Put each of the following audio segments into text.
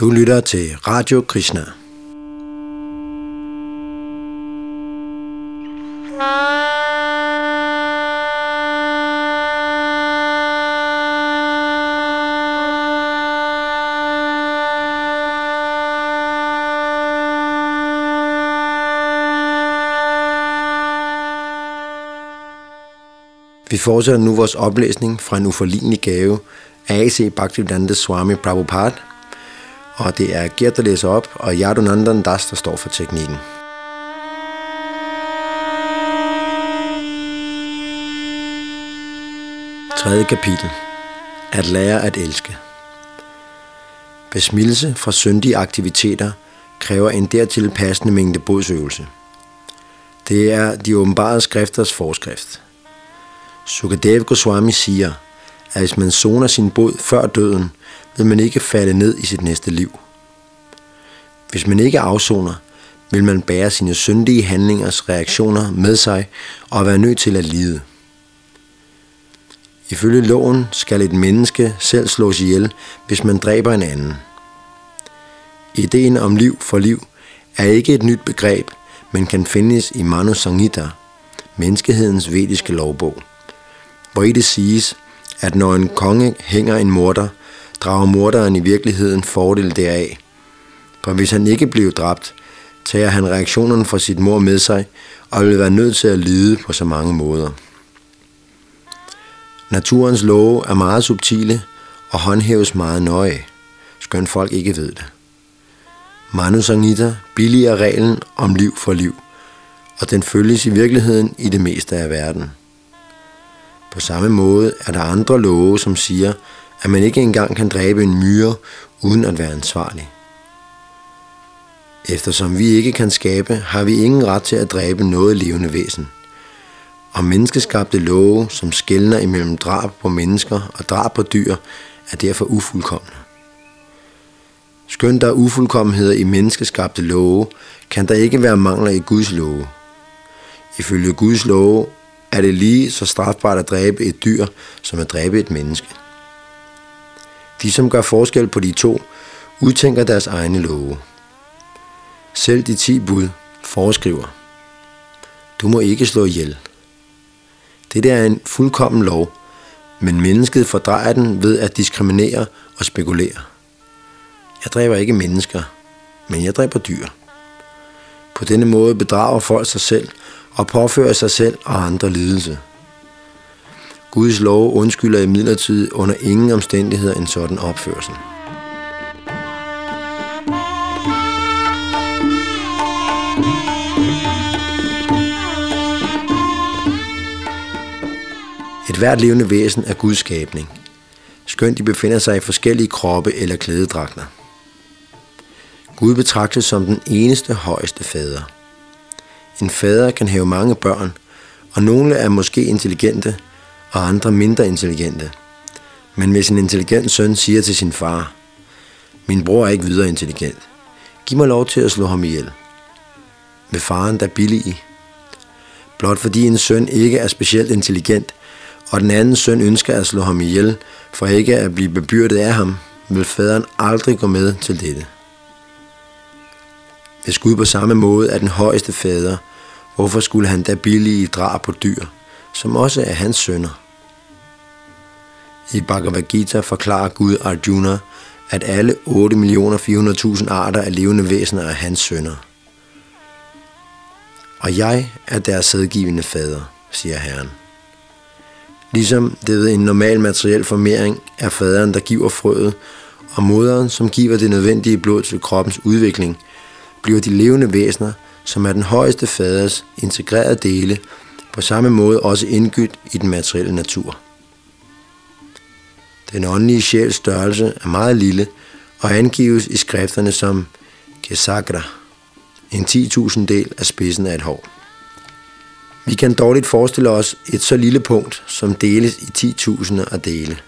Du lytter til Radio Krishna. Vi fortsætter nu vores oplæsning fra en uforlignelig gave af A.C. Bhaktivedanta Swami Prabhupada, og det er Gert, der læser op, og Yadunandan Das, der står for teknikken. Tredje kapitel. At lære at elske. Besmildelse fra syndige aktiviteter kræver en dertil passende mængde bodsøvelse. Det er de åbenbare skrifters forskrift. Sukadev Goswami siger, at hvis man soner sin bod før døden, vil man ikke falde ned i sit næste liv. Hvis man ikke afsoner, vil man bære sine syndige handlingers reaktioner med sig og være nødt til at lide. Ifølge loven skal et menneske selv slås ihjel, hvis man dræber en anden. Ideen om liv for liv er ikke et nyt begreb, men kan findes i Manu Sangita, menneskehedens vediske lovbog, hvor i det siges, at når en konge hænger en morder, drager morderen i virkeligheden fordel deraf. For hvis han ikke blev dræbt, tager han reaktionerne fra sit mor med sig og vil være nødt til at lide på så mange måder. Naturens love er meget subtile og håndhæves meget nøje, skønt folk ikke ved det. Manu Sangita billiger reglen om liv for liv, og den følges i virkeligheden i det meste af verden. På samme måde er der andre love, som siger, at man ikke engang kan dræbe en myre uden at være ansvarlig. Eftersom vi ikke kan skabe, har vi ingen ret til at dræbe noget levende væsen. Og menneskeskabte love, som skældner imellem drab på mennesker og drab på dyr, er derfor ufuldkommende. Skønt der er ufuldkommenheder i menneskeskabte love, kan der ikke være mangler i Guds love. Ifølge Guds love er det lige så strafbart at dræbe et dyr, som at dræbe et menneske. De, som gør forskel på de to, udtænker deres egne love. Selv de ti bud foreskriver, du må ikke slå ihjel. Det er en fuldkommen lov, men mennesket fordrejer den ved at diskriminere og spekulere. Jeg dræber ikke mennesker, men jeg dræber dyr. På denne måde bedrager folk sig selv og påfører sig selv og andre lidelse. Guds lov undskylder imidlertid under ingen omstændigheder en sådan opførsel. Et hvert levende væsen er Guds skabning, skønt de befinder sig i forskellige kroppe eller klædedragter. Gud betragtes som den eneste højeste fader. En fader kan have mange børn, og nogle er måske intelligente, og andre mindre intelligente. Men hvis en intelligent søn siger til sin far, min bror er ikke videre intelligent, giv mig lov til at slå ham ihjel. Vil faren da billige? Blot fordi en søn ikke er specielt intelligent, og den anden søn ønsker at slå ham ihjel, for ikke at blive bebyrdet af ham, vil faderen aldrig gå med til dette. Hvis Gud på samme måde er den højeste fader, hvorfor skulle han da billige drab på dyr, som også er hans sønner? I Bhagavad Gita forklarer Gud Arjuna, at alle 8.400.000 arter af levende væsener er hans sønner. Og jeg er deres sædgivende fader, siger Herren. Ligesom det ved en normal materiel formering er faderen, der giver frøet, og moderen, som giver det nødvendige blod til kroppens udvikling, bliver de levende væsener, som er den højeste faders integrerede dele, på samme måde også indgydt i den materielle natur. Den åndelige sjæls størrelse er meget lille og angives i skrifterne som Kesagra, en 10.000 del af spidsen af et hår. Vi kan dårligt forestille os et så lille punkt, som deles i 10.000 af dele.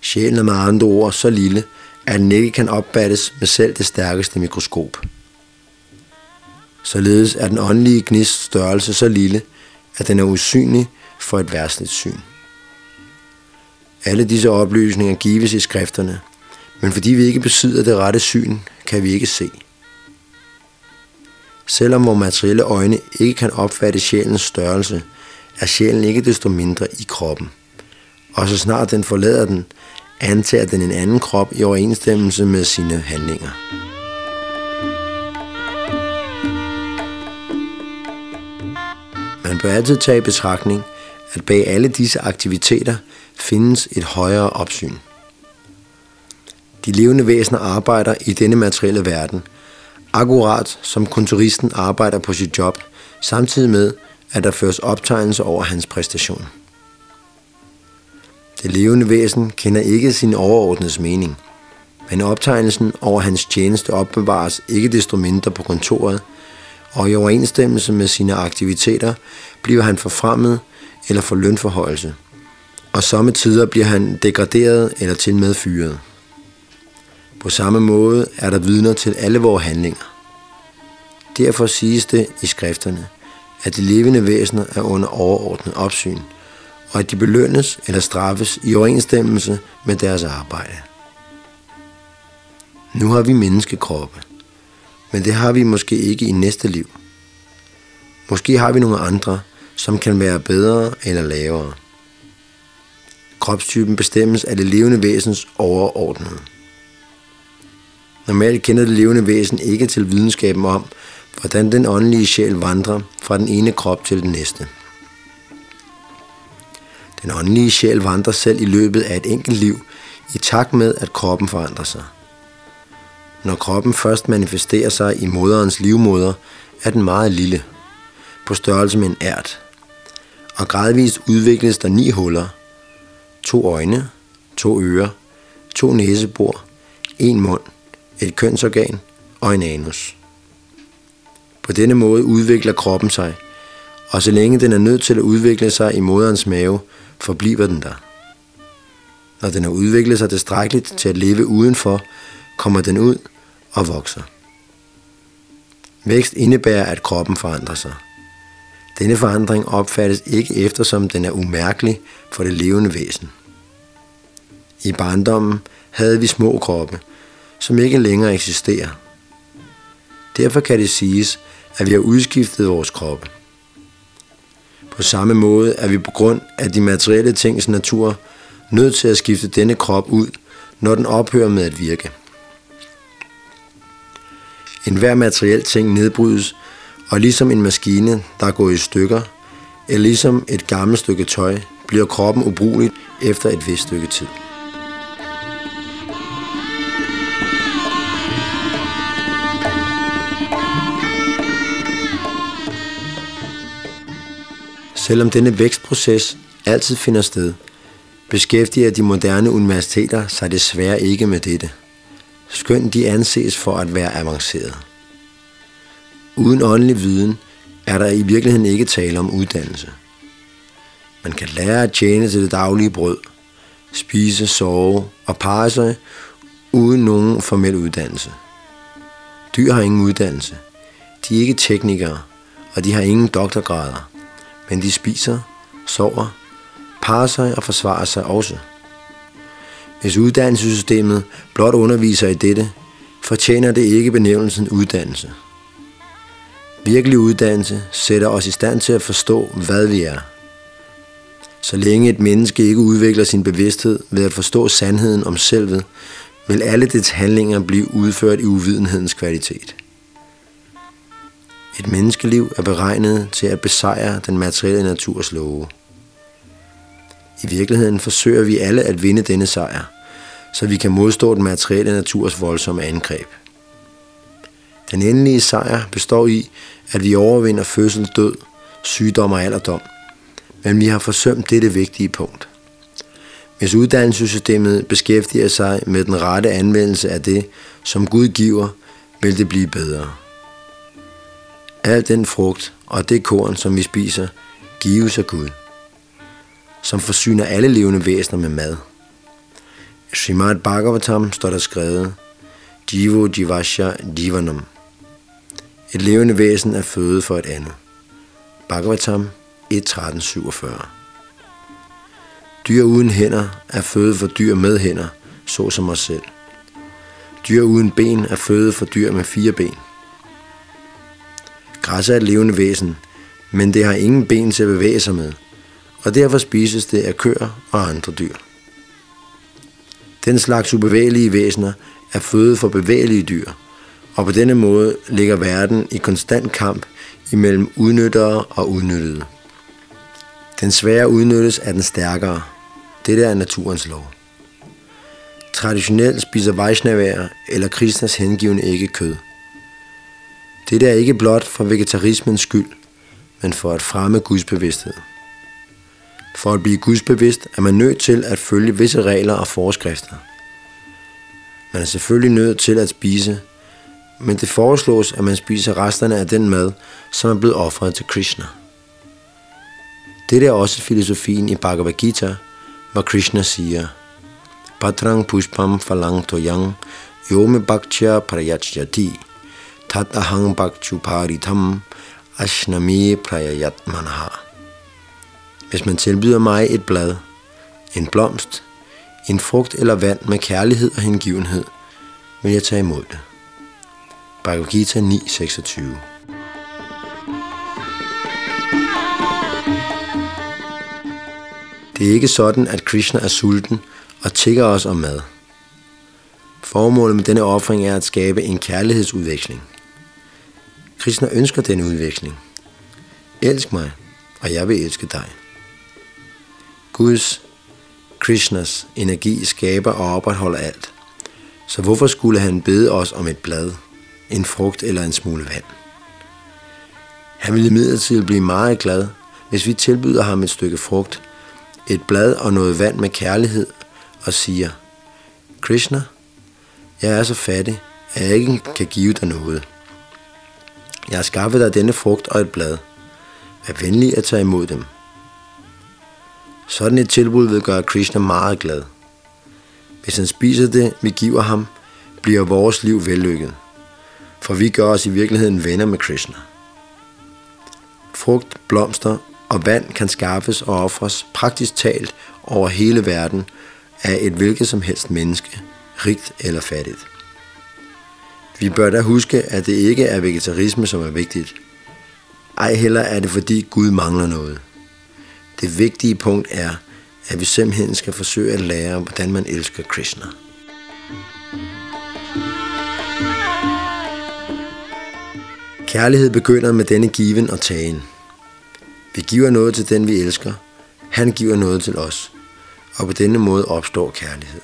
Sjælen er med andre ord så lille, at den ikke kan opbattes med selv det stærkeste mikroskop. Således er den åndelige gnist størrelse så lille, at den er usynlig for et værtsligt syn. Alle disse oplysninger gives i skrifterne, Men fordi vi ikke besidder det rette syn, kan vi ikke se. Selvom vores materielle øjne ikke kan opfatte sjælens størrelse, er sjælen ikke desto mindre i kroppen. Og så snart den forlader den, antager den en anden krop i overensstemmelse med sine handlinger. Man bør altid tage i betragtning, at bag alle disse aktiviteter findes et højere opsyn. De levende væsener arbejder i denne materielle verden, akkurat som kontoristen arbejder på sit job, samtidig med, at der føres optegnelser over hans præstation. Det levende væsen kender ikke sin overordnedes mening, men optegnelsen over hans tjeneste opbevares ikke desto mindre på kontoret, og i overensstemmelse med sine aktiviteter bliver han forfremmet eller for lønforhøjelse, og sommetider bliver han degraderet eller til med fyret. På samme måde er der vidner til alle vores handlinger. Derfor siges det i skrifterne, at de levende væsener er under overordnet opsyn, og at de belønnes eller straffes i overensstemmelse med deres arbejde. Nu har vi menneskekroppe, men det har vi måske ikke i næste liv. Måske har vi nogle andre, som kan være bedre eller lavere. Kropstypen bestemmes af det levende væsens overordnede. Normalt kender det levende væsen ikke til videnskaben om, hvordan den åndelige sjæl vandrer fra den ene krop til den næste. Den åndelige sjæl vandrer selv i løbet af et enkelt liv, i takt med, at kroppen forandrer sig. Når kroppen først manifesterer sig i moderens livmoder, er den meget lille, på størrelse med en ært. Og gradvist udvikles der ni huller, to øjne, to ører, to næsebor, en mund, et kønsorgan og en anus. På denne måde udvikler kroppen sig, og så længe den er nødt til at udvikle sig i moderens mave, forbliver den der. Når den har udviklet sig tilstrækkeligt til at leve udenfor, kommer den ud og vokser. Vækst indebærer, at kroppen forandrer sig. Denne forandring opfattes ikke efter, som den er umærkelig for det levende væsen. I barndommen havde vi små kroppe, som ikke længere eksisterer. Derfor kan det siges, at vi har udskiftet vores kroppe. På samme måde er vi på grund af de materielle tings natur nødt til at skifte denne krop ud, når den ophører med at virke. En hver materiel ting nedbrydes, og ligesom en maskine, der går i stykker, eller ligesom et gammelt stykke tøj, bliver kroppen ubrugelig efter et vist stykke tid. Selvom denne vækstproces altid finder sted, beskæftiger de moderne universiteter sig desværre ikke med dette, skønt de anses for at være avanceret. Uden åndelig viden er der i virkeligheden ikke tale om uddannelse. Man kan lære at tjene til det daglige brød, spise, sove og parre sig uden nogen formel uddannelse. Dyr har ingen uddannelse. De er ikke teknikere, og de har ingen doktorgrader men de spiser, sover, parer sig og forsvarer sig også. Hvis uddannelsessystemet blot underviser i dette, fortjener det ikke benævnelsen uddannelse. Virkelig uddannelse sætter os i stand til at forstå, hvad vi er. Så længe et menneske ikke udvikler sin bevidsthed ved at forstå sandheden om selvet, vil alle dets handlinger blive udført i uvidenhedens kvalitet. Et menneskeliv er beregnet til at besejre den materielle naturs love. I virkeligheden forsøger vi alle at vinde denne sejr, så vi kan modstå den materielle naturs voldsomme angreb. Den endelige sejr består i, at vi overvinder fødsel, død, sygdom og alderdom, men vi har forsømt dette vigtige punkt. Hvis uddannelsessystemet beskæftiger sig med den rette anvendelse af det, som Gud giver, vil det blive bedre. Al den frugt og det korn, som vi spiser, gives af Gud, som forsyner alle levende væsener med mad. I Srimad Bhagavatam står der skrevet, Jivo Jivasya Jivanam. Et levende væsen er føde for et andet. Bhagavatam 1.13.47 Dyr uden hænder er føde for dyr med hænder, såsom os selv. Dyr uden ben er føde for dyr med fire ben. Græs er et levende væsen, men det har ingen ben til at bevæge sig med, og derfor spises det af køer og andre dyr. Den slags ubevægelige væsener er føde for bevægelige dyr, og på denne måde ligger verden i konstant kamp imellem udnyttere og udnyttede. Den svære udnyttes af den stærkere. Dette er naturens lov. Traditionelt spiser Vaishnavaer eller kristnes hengivende ikke kød. Dette er ikke blot for vegetarismens skyld, men for at fremme Guds bevidsthed. For at blive gudsbevidst er man nødt til at følge visse regler og forskrifter. Man er selvfølgelig nødt til at spise, men det foreslås, at man spiser resterne af den mad, som er blevet offret til Krishna. Dette er også filosofien i Bhagavad Gita, hvor Krishna siger, Patrang pushpam falang toyang yome bhakcha prayachjati tatahang bhaktyu paritam ashnami prayayatmanaha. Hvis man tilbyder mig et blad, en blomst, en frugt eller vand med kærlighed og hengivenhed, vil jeg tage imod det. Bhagavad Gita 9.26 Det er ikke sådan, at Krishna er sulten og tigger os om mad. Formålet med denne offring er at skabe en kærlighedsudveksling. Krishna ønsker denne udveksling. Elsk mig, og jeg vil elske dig. Guds, Krishnas energi skaber og opretholder alt. Så hvorfor skulle han bede os om et blad, en frugt eller en smule vand? Han vil imidlertid blive meget glad, hvis vi tilbyder ham et stykke frugt, et blad og noget vand med kærlighed og siger, Krishna, jeg er så fattig, at jeg ikke kan give dig noget. Jeg har skaffet dig denne frugt og et blad. Vær venlig at tage imod dem. Sådan et tilbud vil gøre Krishna meget glad. Hvis han spiser det, vi giver ham, bliver vores liv vellykket. For vi gør os i virkeligheden venner med Krishna. Frugt, blomster og vand kan skaffes og ofres praktisk talt over hele verden af et hvilket som helst menneske, rigt eller fattigt. Vi bør da huske, at det ikke er vegetarisme, som er vigtigt. Ej heller er det, fordi Gud mangler noget. Det vigtige punkt er, at vi simpelthen skal forsøge at lære, hvordan man elsker Krishna. Kærlighed begynder med denne given og tagen. Vi giver noget til den, vi elsker. Han giver noget til os. Og på denne måde opstår kærlighed.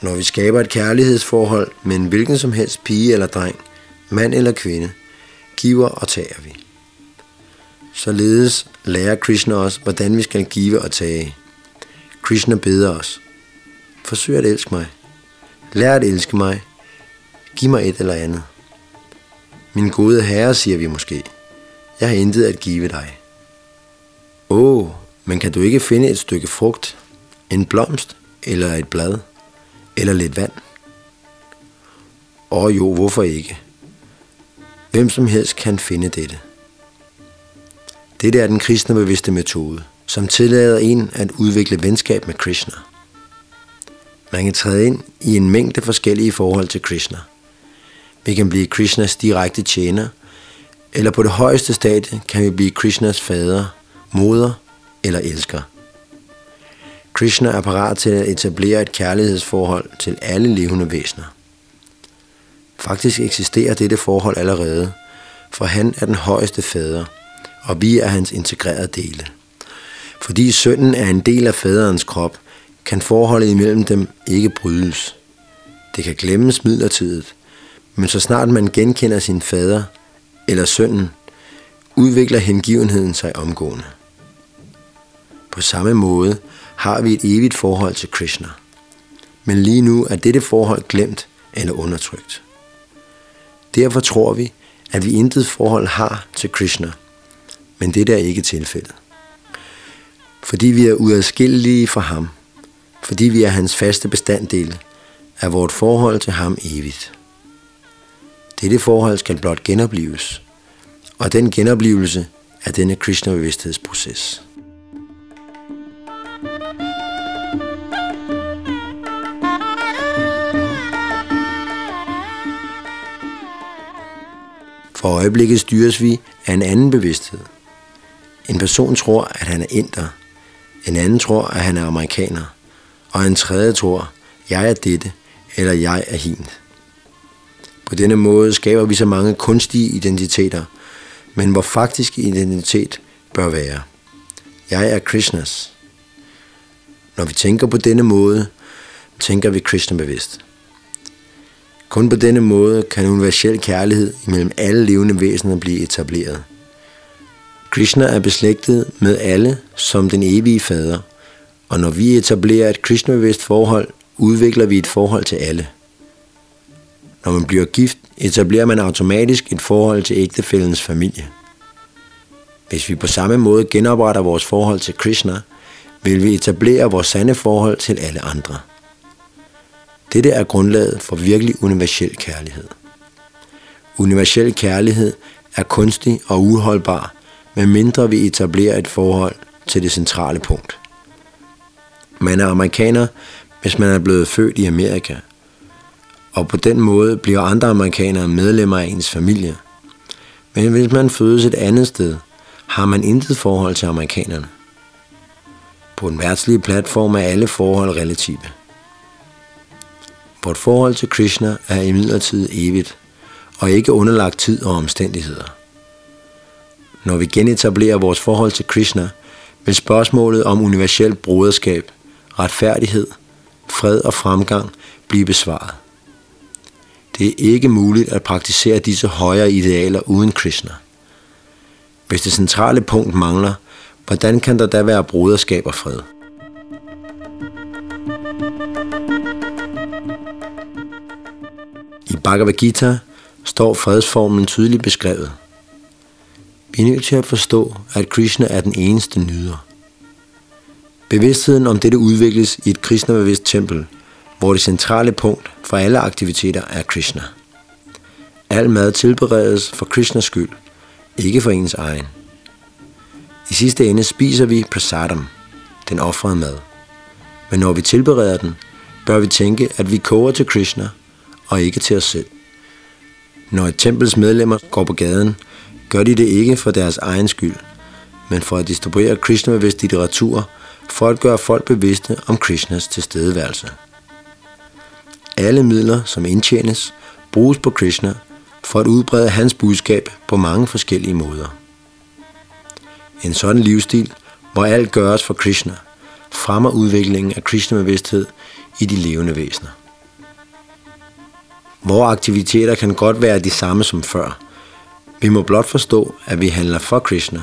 Når vi skaber et kærlighedsforhold med en hvilken som helst pige eller dreng, mand eller kvinde, giver og tager vi. Således lærer Krishna os, hvordan vi skal give og tage. Krishna beder os. Forsøg at elske mig. Lær at elske mig. Giv mig et eller andet. Min gode herre, siger vi måske. Jeg har intet at give dig. Åh, oh, men kan du ikke finde et stykke frugt, en blomst eller et blad, eller lidt vand? Åh oh, jo, hvorfor ikke? Hvem som helst kan finde dette. Dette er den kristne bevidste metode, som tillader en at udvikle venskab med Krishna. Man kan træde ind i en mængde forskellige forhold til Krishna. Vi kan blive Krishnas direkte tjener, eller på det højeste stadie kan vi blive Krishnas fader, moder eller elsker. Krishna er parat til at etablere et kærlighedsforhold til alle levende væsener. Faktisk eksisterer dette forhold allerede, for han er den højeste fader, og vi er hans integrerede dele. Fordi sønnen er en del af faderens krop, kan forholdet imellem dem ikke brydes. Det kan glemmes midlertidigt, men så snart man genkender sin fader eller sønnen, udvikler hengivenheden sig omgående. På samme måde har vi et evigt forhold til Krishna. Men lige nu er dette forhold glemt eller undertrykt. Derfor tror vi, at vi intet forhold har til Krishna, men det er ikke tilfældet. Fordi vi er uadskillelige fra ham, fordi vi er hans faste bestanddel, er vort forhold til ham evigt. Dette forhold skal blot genoplives, og den genoplivelse er denne Krishna-bevidsthedsproces. For øjeblikket styres vi af en anden bevidsthed. En person tror, at han er inder. En anden tror, at han er amerikaner. Og en tredje tror, jeg er dette, eller jeg er hint. På denne måde skaber vi så mange kunstige identiteter, men hvor faktisk identitet bør være. Jeg er Krishnas. Når vi tænker på denne måde, tænker vi Krishna bevidst. Kun på denne måde kan universel kærlighed imellem alle levende væsener blive etableret. Krishna er beslægtet med alle som den evige fader, og når vi etablerer et Krishna-bevidst forhold, udvikler vi et forhold til alle. Når man bliver gift, etablerer man automatisk et forhold til ægtefællens familie. Hvis vi på samme måde genopretter vores forhold til Krishna, vil vi etablere vores sande forhold til alle andre. Dette er grundlaget for virkelig universel kærlighed. Universel kærlighed er kunstig og uholdbar, medmindre vi etablerer et forhold til det centrale punkt. Man er amerikaner, hvis man er blevet født i Amerika, og på den måde bliver andre amerikanere medlemmer af ens familie. Men hvis man fødes et andet sted, har man intet forhold til amerikanerne. På en værtslig platform er alle forhold relative. Vort forhold til Krishna er imidlertid evigt, og ikke underlagt tid og omstændigheder. Når vi genetablerer vores forhold til Krishna, vil spørgsmålet om universelt broderskab, retfærdighed, fred og fremgang blive besvaret. Det er ikke muligt at praktisere disse højere idealer uden Krishna. Hvis det centrale punkt mangler, hvordan kan der da være broderskab og fred? I Bhagavad Gita står fredsformen tydeligt beskrevet. Vi er nødt til at forstå, at Krishna er den eneste nyder. Bevidstheden om dette udvikles i et Krishna-bevidst tempel, hvor det centrale punkt for alle aktiviteter er Krishna. Al mad tilberedes for Krishnas skyld, ikke for ens egen. I sidste ende spiser vi prasadam, den offrede mad. Men når vi tilbereder den, bør vi tænke, at vi koger til Krishna og ikke til os selv. Når et tempels medlemmer går på gaden, gør de det ikke for deres egen skyld, men for at distribuere Krishna-bevidst litteratur, for at gøre folk bevidste om Krishnas tilstedeværelse. Alle midler, som indtjenes, bruges på Krishna for at udbrede hans budskab på mange forskellige måder. En sådan livsstil, hvor alt gøres for Krishna, fremmer udviklingen af Krishna-bevidsthed i de levende væsener. Vores aktiviteter kan godt være de samme som før. Vi må blot forstå, at vi handler for Krishna,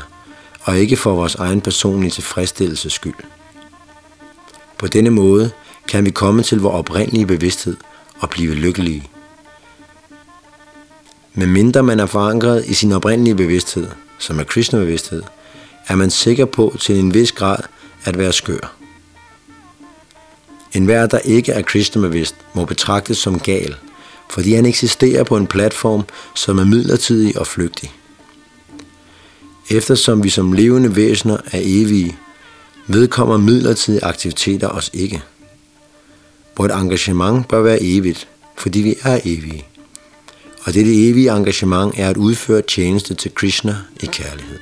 og ikke for vores egen personlige tilfredsstillelses skyld. På denne måde kan vi komme til vores oprindelige bevidsthed og blive lykkelige. Men mindre man er forankret i sin oprindelige bevidsthed, som er Krishna-bevidsthed, er man sikker på til en vis grad at være skør. En hver, der ikke er Krishna-bevidst, må betragtes som gal, fordi han eksisterer på en platform, som er midlertidig og flygtig. Eftersom vi som levende væsener er evige, vedkommer midlertidige aktiviteter os ikke. Vort engagement bør være evigt, fordi vi er evige. Og dette evige engagement er at udføre tjeneste til Krishna i kærlighed.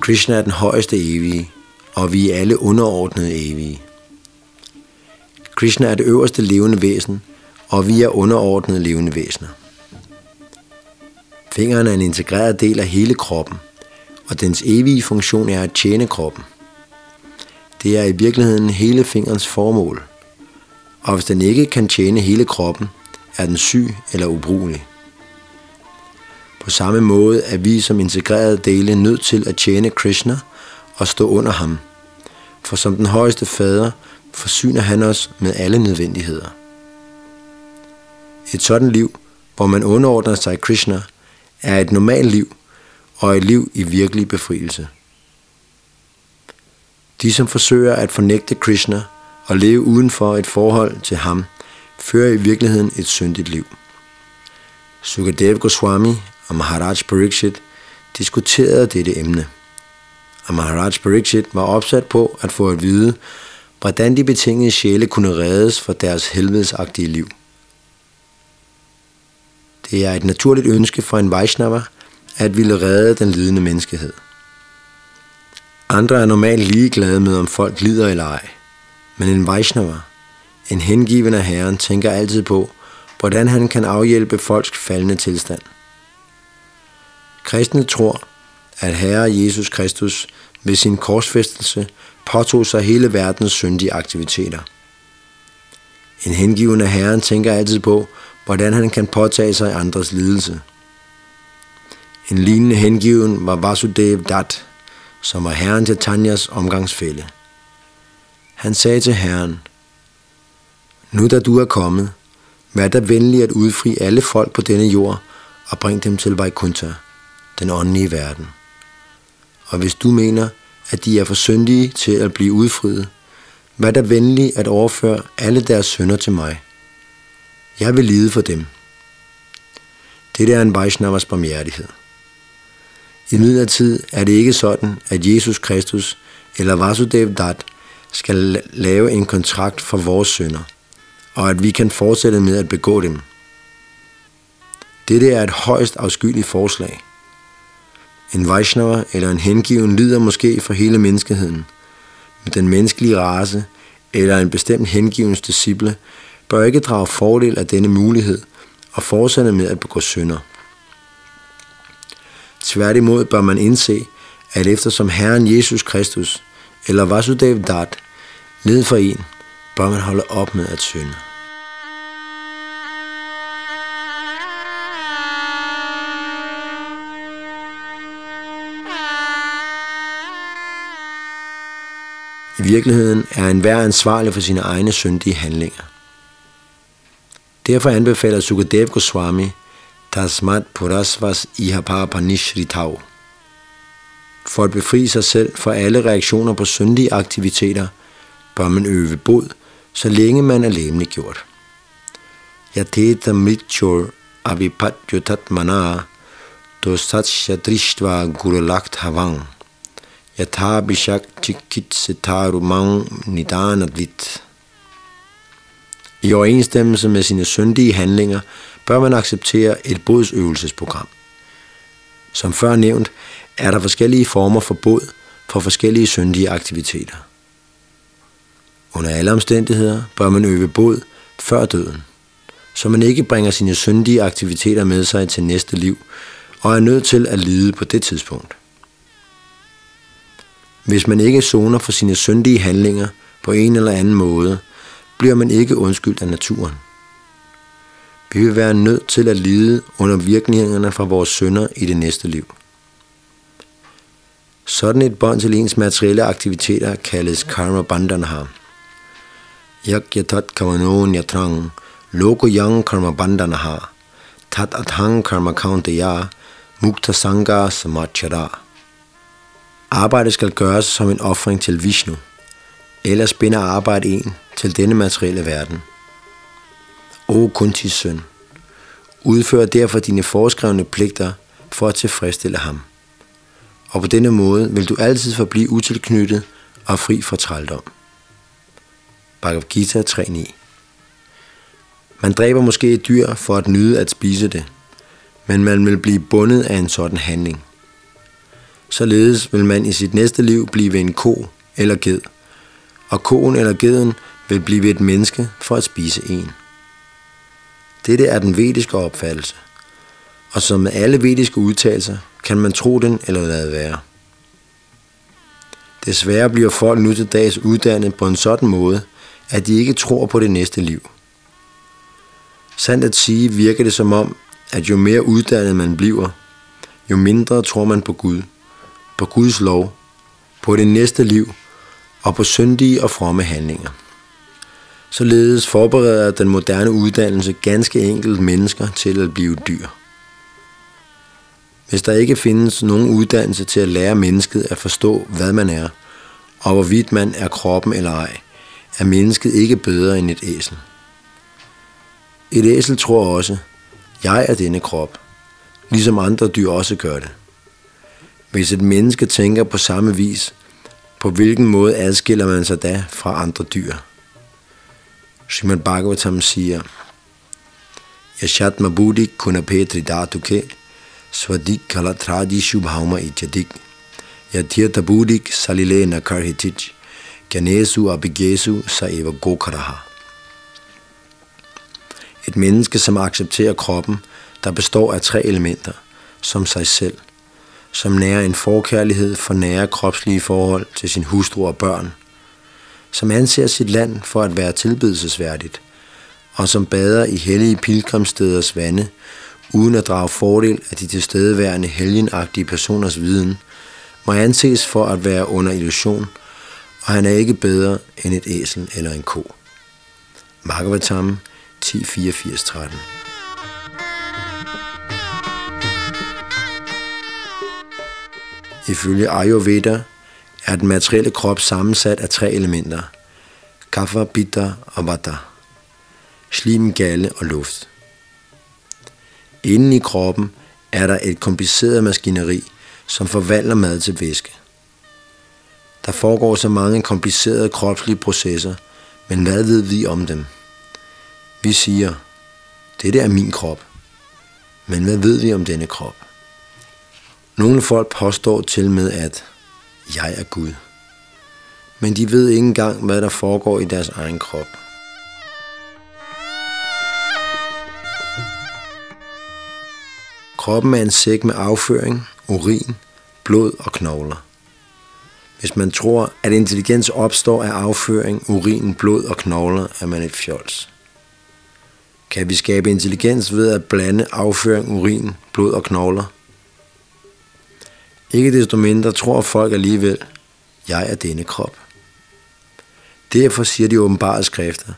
Krishna er den højeste evige, og vi er alle underordnede evige. Krishna er det øverste levende væsen, og vi er underordnede levende væsener. Fingeren er en integreret del af hele kroppen, og dens evige funktion er at tjene kroppen. Det er i virkeligheden hele fingerens formål, og hvis den ikke kan tjene hele kroppen, er den syg eller ubrugelig. På samme måde er vi som integrerede dele nødt til at tjene Krishna og stå under ham, for som den højeste fader forsyner han os med alle nødvendigheder. Et sådan liv, hvor man underordner sig Krishna, er et normalt liv og et liv i virkelig befrielse. De, som forsøger at fornægte Krishna og leve uden for et forhold til ham, fører i virkeligheden et syndigt liv. Sukadev Goswami og Maharaj Pariksit diskuterede dette emne. og Maharaj Pariksit var opsat på at få at vide, hvordan de betingede sjæle kunne reddes fra deres helvedesagtige liv. Det er et naturligt ønske for en Vaishnava at ville redde den lidende menneskehed. Andre er normalt ligeglade med, om folk lider eller ej. Men en Vaishnava, en hengiven af Herren, tænker altid på, hvordan han kan afhjælpe folks faldende tilstand. Kristne tror, at Herre Jesus Kristus ved sin korsfæstelse påtog sig hele verdens syndige aktiviteter. En hengiven af Herren tænker altid på, hvordan han kan påtage sig andres lidelse. En lignende hengiven var Vasudev Dat, som var herren til Tanjas omgangsfælde. Han sagde til herren, Nu da du er kommet, vær der venlig at udfri alle folk på denne jord og bring dem til Vaikuntha, den åndelige verden. Og hvis du mener, at de er for syndige til at blive udfriet, vær der venlig at overføre alle deres sønder til mig. Jeg vil lide for dem. Det er en Vaishnavas barmhjertighed. I midlertid er det ikke sådan, at Jesus Kristus eller Vasudev Dat skal lave en kontrakt for vores sønder, og at vi kan fortsætte med at begå dem. Dette er et højst afskyeligt forslag. En Vaishnava eller en hengiven lider måske for hele menneskeheden, men den menneskelige race eller en bestemt hengivens disciple bør ikke drage fordel af denne mulighed og fortsætte med at begå synder. Tværtimod bør man indse, at eftersom Herren Jesus Kristus eller Vasudev Dat led for en, bør man holde op med at synde. I virkeligheden er enhver ansvarlig for sine egne syndige handlinger. Derfor anbefaler Sukadev Goswami, Tasmat Purasvas Ihapapanishritau. For at befri sig selv fra alle reaktioner på syndige aktiviteter, bør man øve bod, så længe man er læmelig gjort. Yateta mitchur avipatyotat mana dosatsya drishtva gurulakt havang yatha bishak mang nidanadvit. I overensstemmelse med sine syndige handlinger bør man acceptere et bodsøvelsesprogram. Som før nævnt, er der forskellige former for bod for forskellige syndige aktiviteter. Under alle omstændigheder bør man øve bod før døden, så man ikke bringer sine syndige aktiviteter med sig til næste liv og er nødt til at lide på det tidspunkt. Hvis man ikke zoner for sine syndige handlinger på en eller anden måde, bliver man ikke undskyldt af naturen. Vi vil være nødt til at lide under virkningerne fra vores sønder i det næste liv. Sådan et bånd til ens materielle aktiviteter kaldes karma bandhanha. Yakyatat kavanon yatrang, loko yang karma bandhanha, tat athang karma kauntaya, mukta sangha samachara. Arbejdet skal gøres som en offring til Vishnu, ellers binder arbejde en til denne materielle verden. O Kuntis søn, udfør derfor dine foreskrevne pligter for at tilfredsstille ham. Og på denne måde vil du altid forblive utilknyttet og fri for trældom. Bhagavad Gita 3.9 Man dræber måske et dyr for at nyde at spise det, men man vil blive bundet af en sådan handling. Således vil man i sit næste liv blive en ko eller ged, og koen eller geden vil blive et menneske for at spise en. Dette er den vediske opfattelse, og som med alle vediske udtalelser kan man tro den eller lade være. Desværre bliver folk nu til dags uddannet på en sådan måde, at de ikke tror på det næste liv. Sandt at sige virker det som om, at jo mere uddannet man bliver, jo mindre tror man på Gud, på Guds lov, på det næste liv og på syndige og fromme handlinger. Således forbereder den moderne uddannelse ganske enkelt mennesker til at blive dyr. Hvis der ikke findes nogen uddannelse til at lære mennesket at forstå, hvad man er, og hvorvidt man er kroppen eller ej, er mennesket ikke bedre end et æsel. Et æsel tror også, jeg er denne krop, ligesom andre dyr også gør det. Hvis et menneske tænker på samme vis, på hvilken måde adskiller man sig da fra andre dyr? Srimad Bhagavatam siger, Yashat Mabudik Kunapetri Datuke Svadik Kalatradi Shubhauma Ichadik Yatirtha Budik Salile Nakarhitich Ganesu Abigesu Saeva Gokaraha Et menneske, som accepterer kroppen, der består af tre elementer, som sig selv, som nærer en forkærlighed for nære kropslige forhold til sin hustru og børn, som anser sit land for at være tilbedelsesværdigt, og som bader i hellige pilgrimsteders vande, uden at drage fordel af de tilstedeværende helgenagtige personers viden, må anses for at være under illusion, og han er ikke bedre end et æsel eller en ko. Bhagavatam 10.84.13 Ifølge Ayurveda er den materielle krop sammensat af tre elementer. Kaffa, bitter og vata. Slim, galle og luft. Inden i kroppen er der et kompliceret maskineri, som forvandler mad til væske. Der foregår så mange komplicerede kropslige processer, men hvad ved vi om dem? Vi siger, dette er min krop. Men hvad ved vi om denne krop? Nogle folk påstår til med, at jeg er Gud. Men de ved ikke engang, hvad der foregår i deres egen krop. Kroppen er en sæk med afføring, urin, blod og knogler. Hvis man tror, at intelligens opstår af afføring, urin, blod og knogler, er man et fjols. Kan vi skabe intelligens ved at blande afføring, urin, blod og knogler? Ikke desto mindre tror folk alligevel, jeg er denne krop. Derfor siger de åbenbare skrifter,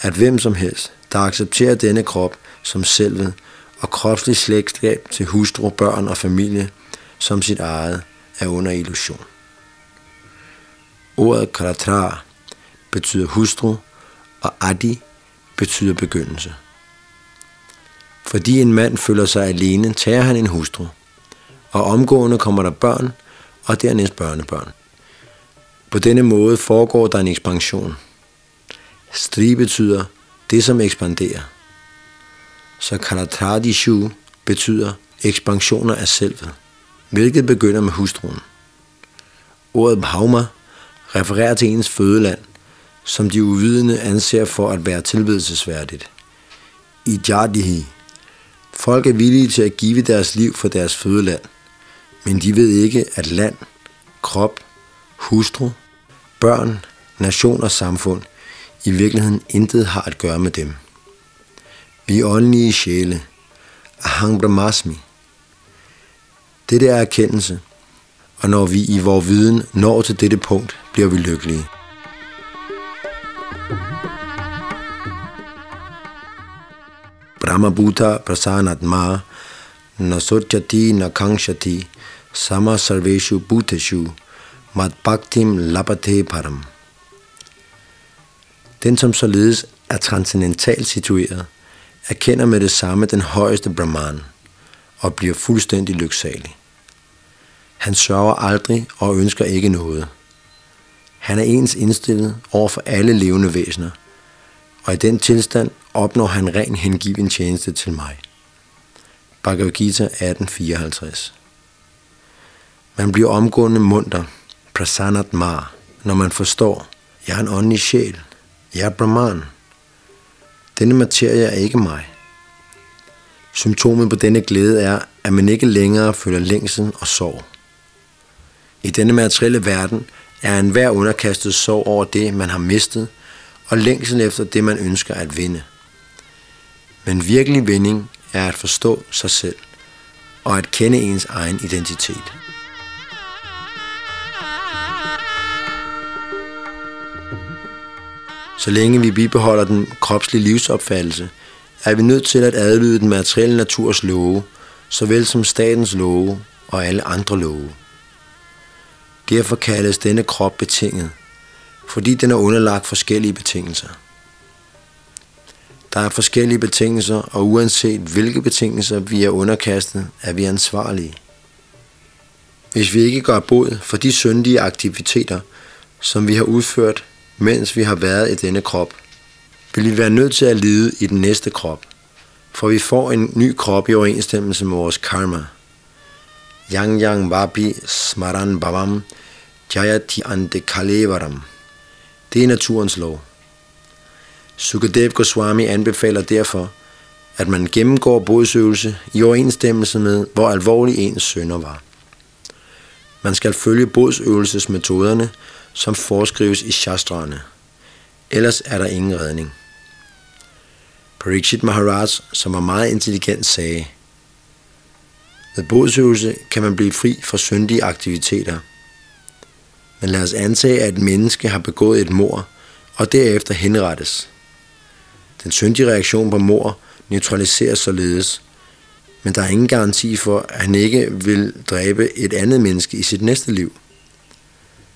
at hvem som helst, der accepterer denne krop som selvet og kropslig slægtskab til hustru, børn og familie som sit eget, er under illusion. Ordet karatra betyder hustru, og adi betyder begyndelse. Fordi en mand føler sig alene, tager han en hustru og omgående kommer der børn, og dernæst børnebørn. På denne måde foregår der en ekspansion. Stri betyder det, som ekspanderer. Så Kalatadishu betyder ekspansioner af selvet, hvilket begynder med hustruen. Ordet Bhavma refererer til ens fødeland, som de uvidende anser for at være tilbedelsesværdigt. I Jadihi. Folk er villige til at give deres liv for deres fødeland – men de ved ikke, at land, krop, hustru, børn, nation og samfund i virkeligheden intet har at gøre med dem. Vi er åndelige sjæle. Ahang Brahmasmi. Dette er erkendelse, og når vi i vores viden når til dette punkt, bliver vi lykkelige. Brahma Buddha Prasanatma Nasotjati Nakangshati Sama Sarveshu Bhuteshu Mat Bhaktim Labate Param. Den, som således er transcendentalt situeret, erkender med det samme den højeste Brahman og bliver fuldstændig lyksalig. Han sørger aldrig og ønsker ikke noget. Han er ens indstillet over for alle levende væsener, og i den tilstand opnår han ren hengiven tjeneste til mig. Bhagavad Gita 1854 man bliver omgående munter, prasanat mar, når man forstår, jeg er en åndelig sjæl, jeg er Brahman. Denne materie er ikke mig. Symptomet på denne glæde er, at man ikke længere føler længsel og sorg. I denne materielle verden er enhver underkastet sorg over det, man har mistet, og længsel efter det, man ønsker at vinde. Men virkelig vinding er at forstå sig selv og at kende ens egen identitet. Så længe vi bibeholder den kropslige livsopfattelse, er vi nødt til at adlyde den materielle naturs love, såvel som statens love og alle andre love. Derfor kaldes denne krop betinget, fordi den er underlagt forskellige betingelser. Der er forskellige betingelser, og uanset hvilke betingelser vi er underkastet, er vi ansvarlige. hvis vi ikke gør bod for de syndige aktiviteter, som vi har udført, mens vi har været i denne krop, vil vi være nødt til at lide i den næste krop, for vi får en ny krop i overensstemmelse med vores karma. Yang yang vapi smaran bhavam jayati ante kalevaram. Det er naturens lov. Sukadev Goswami anbefaler derfor, at man gennemgår bodsøvelse i overensstemmelse med, hvor alvorlig ens sønder var. Man skal følge bodsøvelsesmetoderne, som foreskrives i shastrene. Ellers er der ingen redning. Parikshit Maharaj, som var meget intelligent, sagde, Ved bodsøvelse kan man blive fri fra syndige aktiviteter. Men lad os antage, at et menneske har begået et mor, og derefter henrettes. Den syndige reaktion på mor neutraliseres således, men der er ingen garanti for, at han ikke vil dræbe et andet menneske i sit næste liv.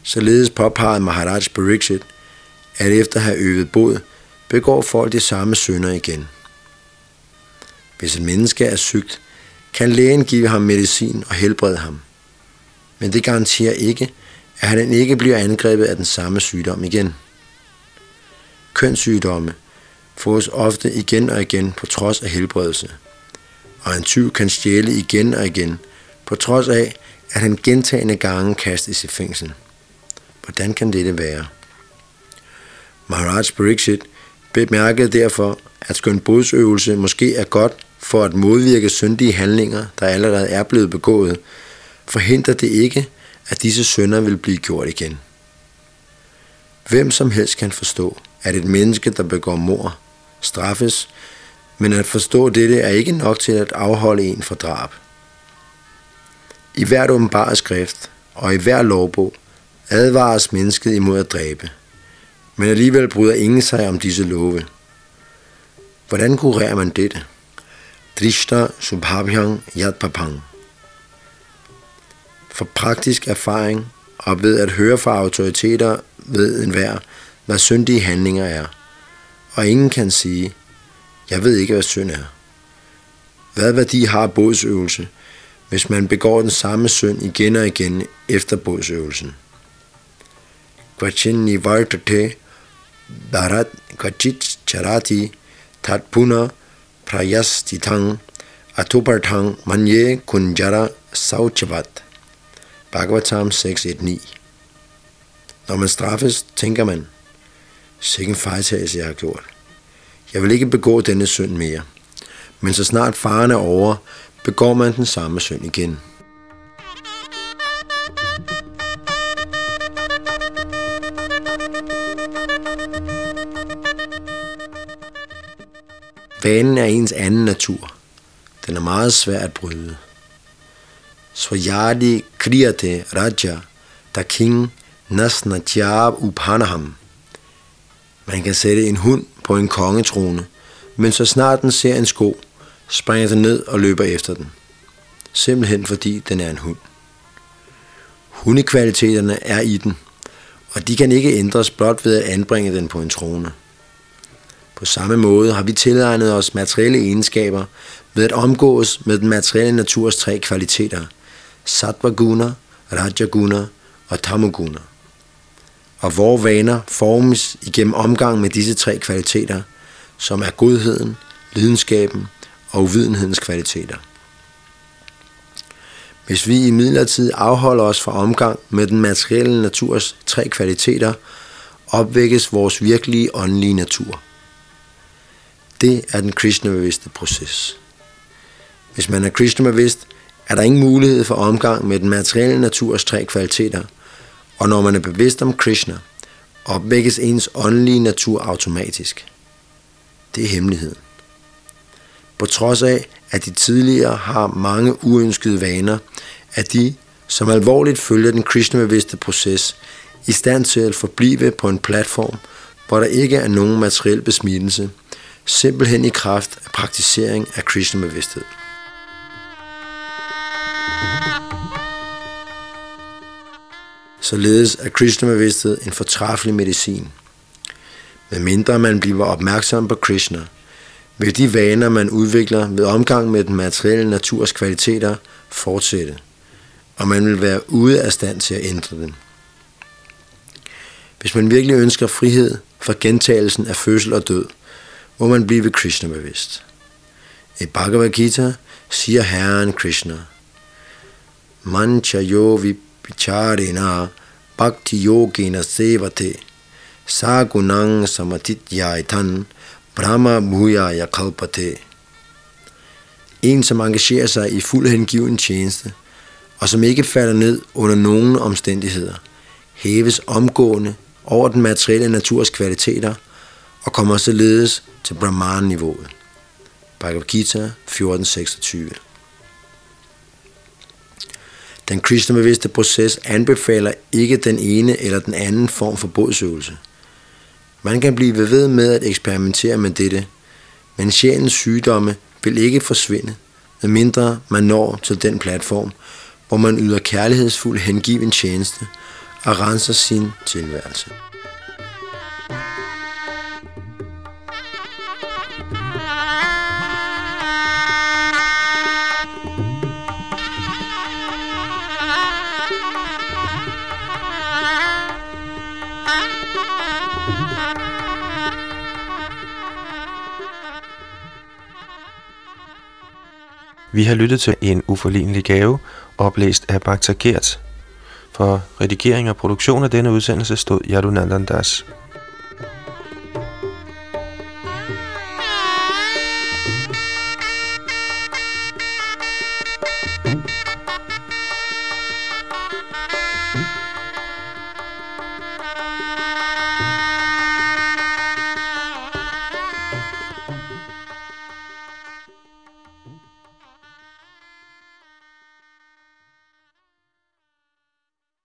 Således påpegede Maharaj Pariksit, at efter at have øvet bod, begår folk de samme synder igen. Hvis et menneske er sygt, kan lægen give ham medicin og helbrede ham. Men det garanterer ikke, at han ikke bliver angrebet af den samme sygdom igen. Kønssygdomme fås ofte igen og igen på trods af helbredelse, og en tyv kan stjæle igen og igen, på trods af, at han gentagende gange kastes i fængsel. Hvordan kan dette være? Maharaj Pariksit bemærkede derfor, at skøn bodsøvelse måske er godt for at modvirke syndige handlinger, der allerede er blevet begået, forhindrer det ikke, at disse sønder vil blive gjort igen. Hvem som helst kan forstå, at et menneske, der begår mor, straffes, men at forstå dette er ikke nok til at afholde en fra drab. I hvert åbenbare skrift og i hver lovbog advares mennesket imod at dræbe, men alligevel bryder ingen sig om disse love. Hvordan kurerer man dette? Drishta Subhabhyang Yadpapang. For praktisk erfaring og ved at høre fra autoriteter ved enhver, hvad syndige handlinger er. Og ingen kan sige, jeg ved ikke, hvad synd er. Hvad værdi har bodsøvelse, hvis man begår den samme synd igen og igen efter bodsøvelsen? Kvachin nivartate bharat kvachit charati tat puna prayastitang atupartang manye kunjara sauchavat. Bhagavatam 6.1.9 Når man straffes, tænker man, sikke fejltagelse jeg har gjort. Jeg vil ikke begå denne synd mere. Men så snart faren er over, begår man den samme synd igen. Vanen er ens anden natur. Den er meget svær at bryde. Svajadi kriyate raja, da king nasnatjab upanaham. Man kan sætte en hund på en kongetrone, men så snart den ser en sko, springer den ned og løber efter den. Simpelthen fordi den er en hund. Hundekvaliteterne er i den, og de kan ikke ændres blot ved at anbringe den på en trone. På samme måde har vi tilegnet os materielle egenskaber ved at omgås med den materielle naturs tre kvaliteter, sattva guna, rajaguna og tamoguna. Og vores vaner formes igennem omgang med disse tre kvaliteter, som er godheden, lidenskaben og uvidenhedens kvaliteter. Hvis vi i midlertid afholder os fra omgang med den materielle naturs tre kvaliteter, opvækkes vores virkelige åndelige natur. Det er den Krishna-bevidste proces. Hvis man er Krishna-bevidst, er der ingen mulighed for omgang med den materielle naturs tre kvaliteter, og når man er bevidst om Krishna, opvækkes ens åndelige natur automatisk. Det er hemmeligheden. På trods af, at de tidligere har mange uønskede vaner, er de, som alvorligt følger den Krishna-bevidste proces, i stand til at forblive på en platform, hvor der ikke er nogen materiel besmittelse, simpelthen i kraft af praktisering af Krishna-bevidsthed. Således er Krishna-bevidsthed en fortræffelig medicin. Med mindre man bliver opmærksom på Krishna, vil de vaner, man udvikler ved omgang med den materielle naturs kvaliteter, fortsætte. og man vil være ude af stand til at ændre den. Hvis man virkelig ønsker frihed fra gentagelsen af fødsel og død, må man blive Krishna bevidst. I Bhagavad Gita siger Herren Krishna, Mancha yo vicharena bhakti yogena sevate sagunang samatityaitan brahma bhuya kalpate. En, som engagerer sig i fuld hengiven tjeneste, og som ikke falder ned under nogen omstændigheder, hæves omgående over den materielle naturs kvaliteter og kommer således til Brahman-niveauet. Bhagavad Gita 14.26 Den kristnebevidste proces anbefaler ikke den ene eller den anden form for bodsøvelse. Man kan blive ved med at eksperimentere med dette, men sjælens sygdomme vil ikke forsvinde, medmindre man når til den platform, hvor man yder kærlighedsfuld hengiven tjeneste og renser sin tilværelse. Vi har lyttet til en uforlignelig gave, oplæst af Bakta Gert. For redigering og produktion af denne udsendelse stod Yadunandandas. Das.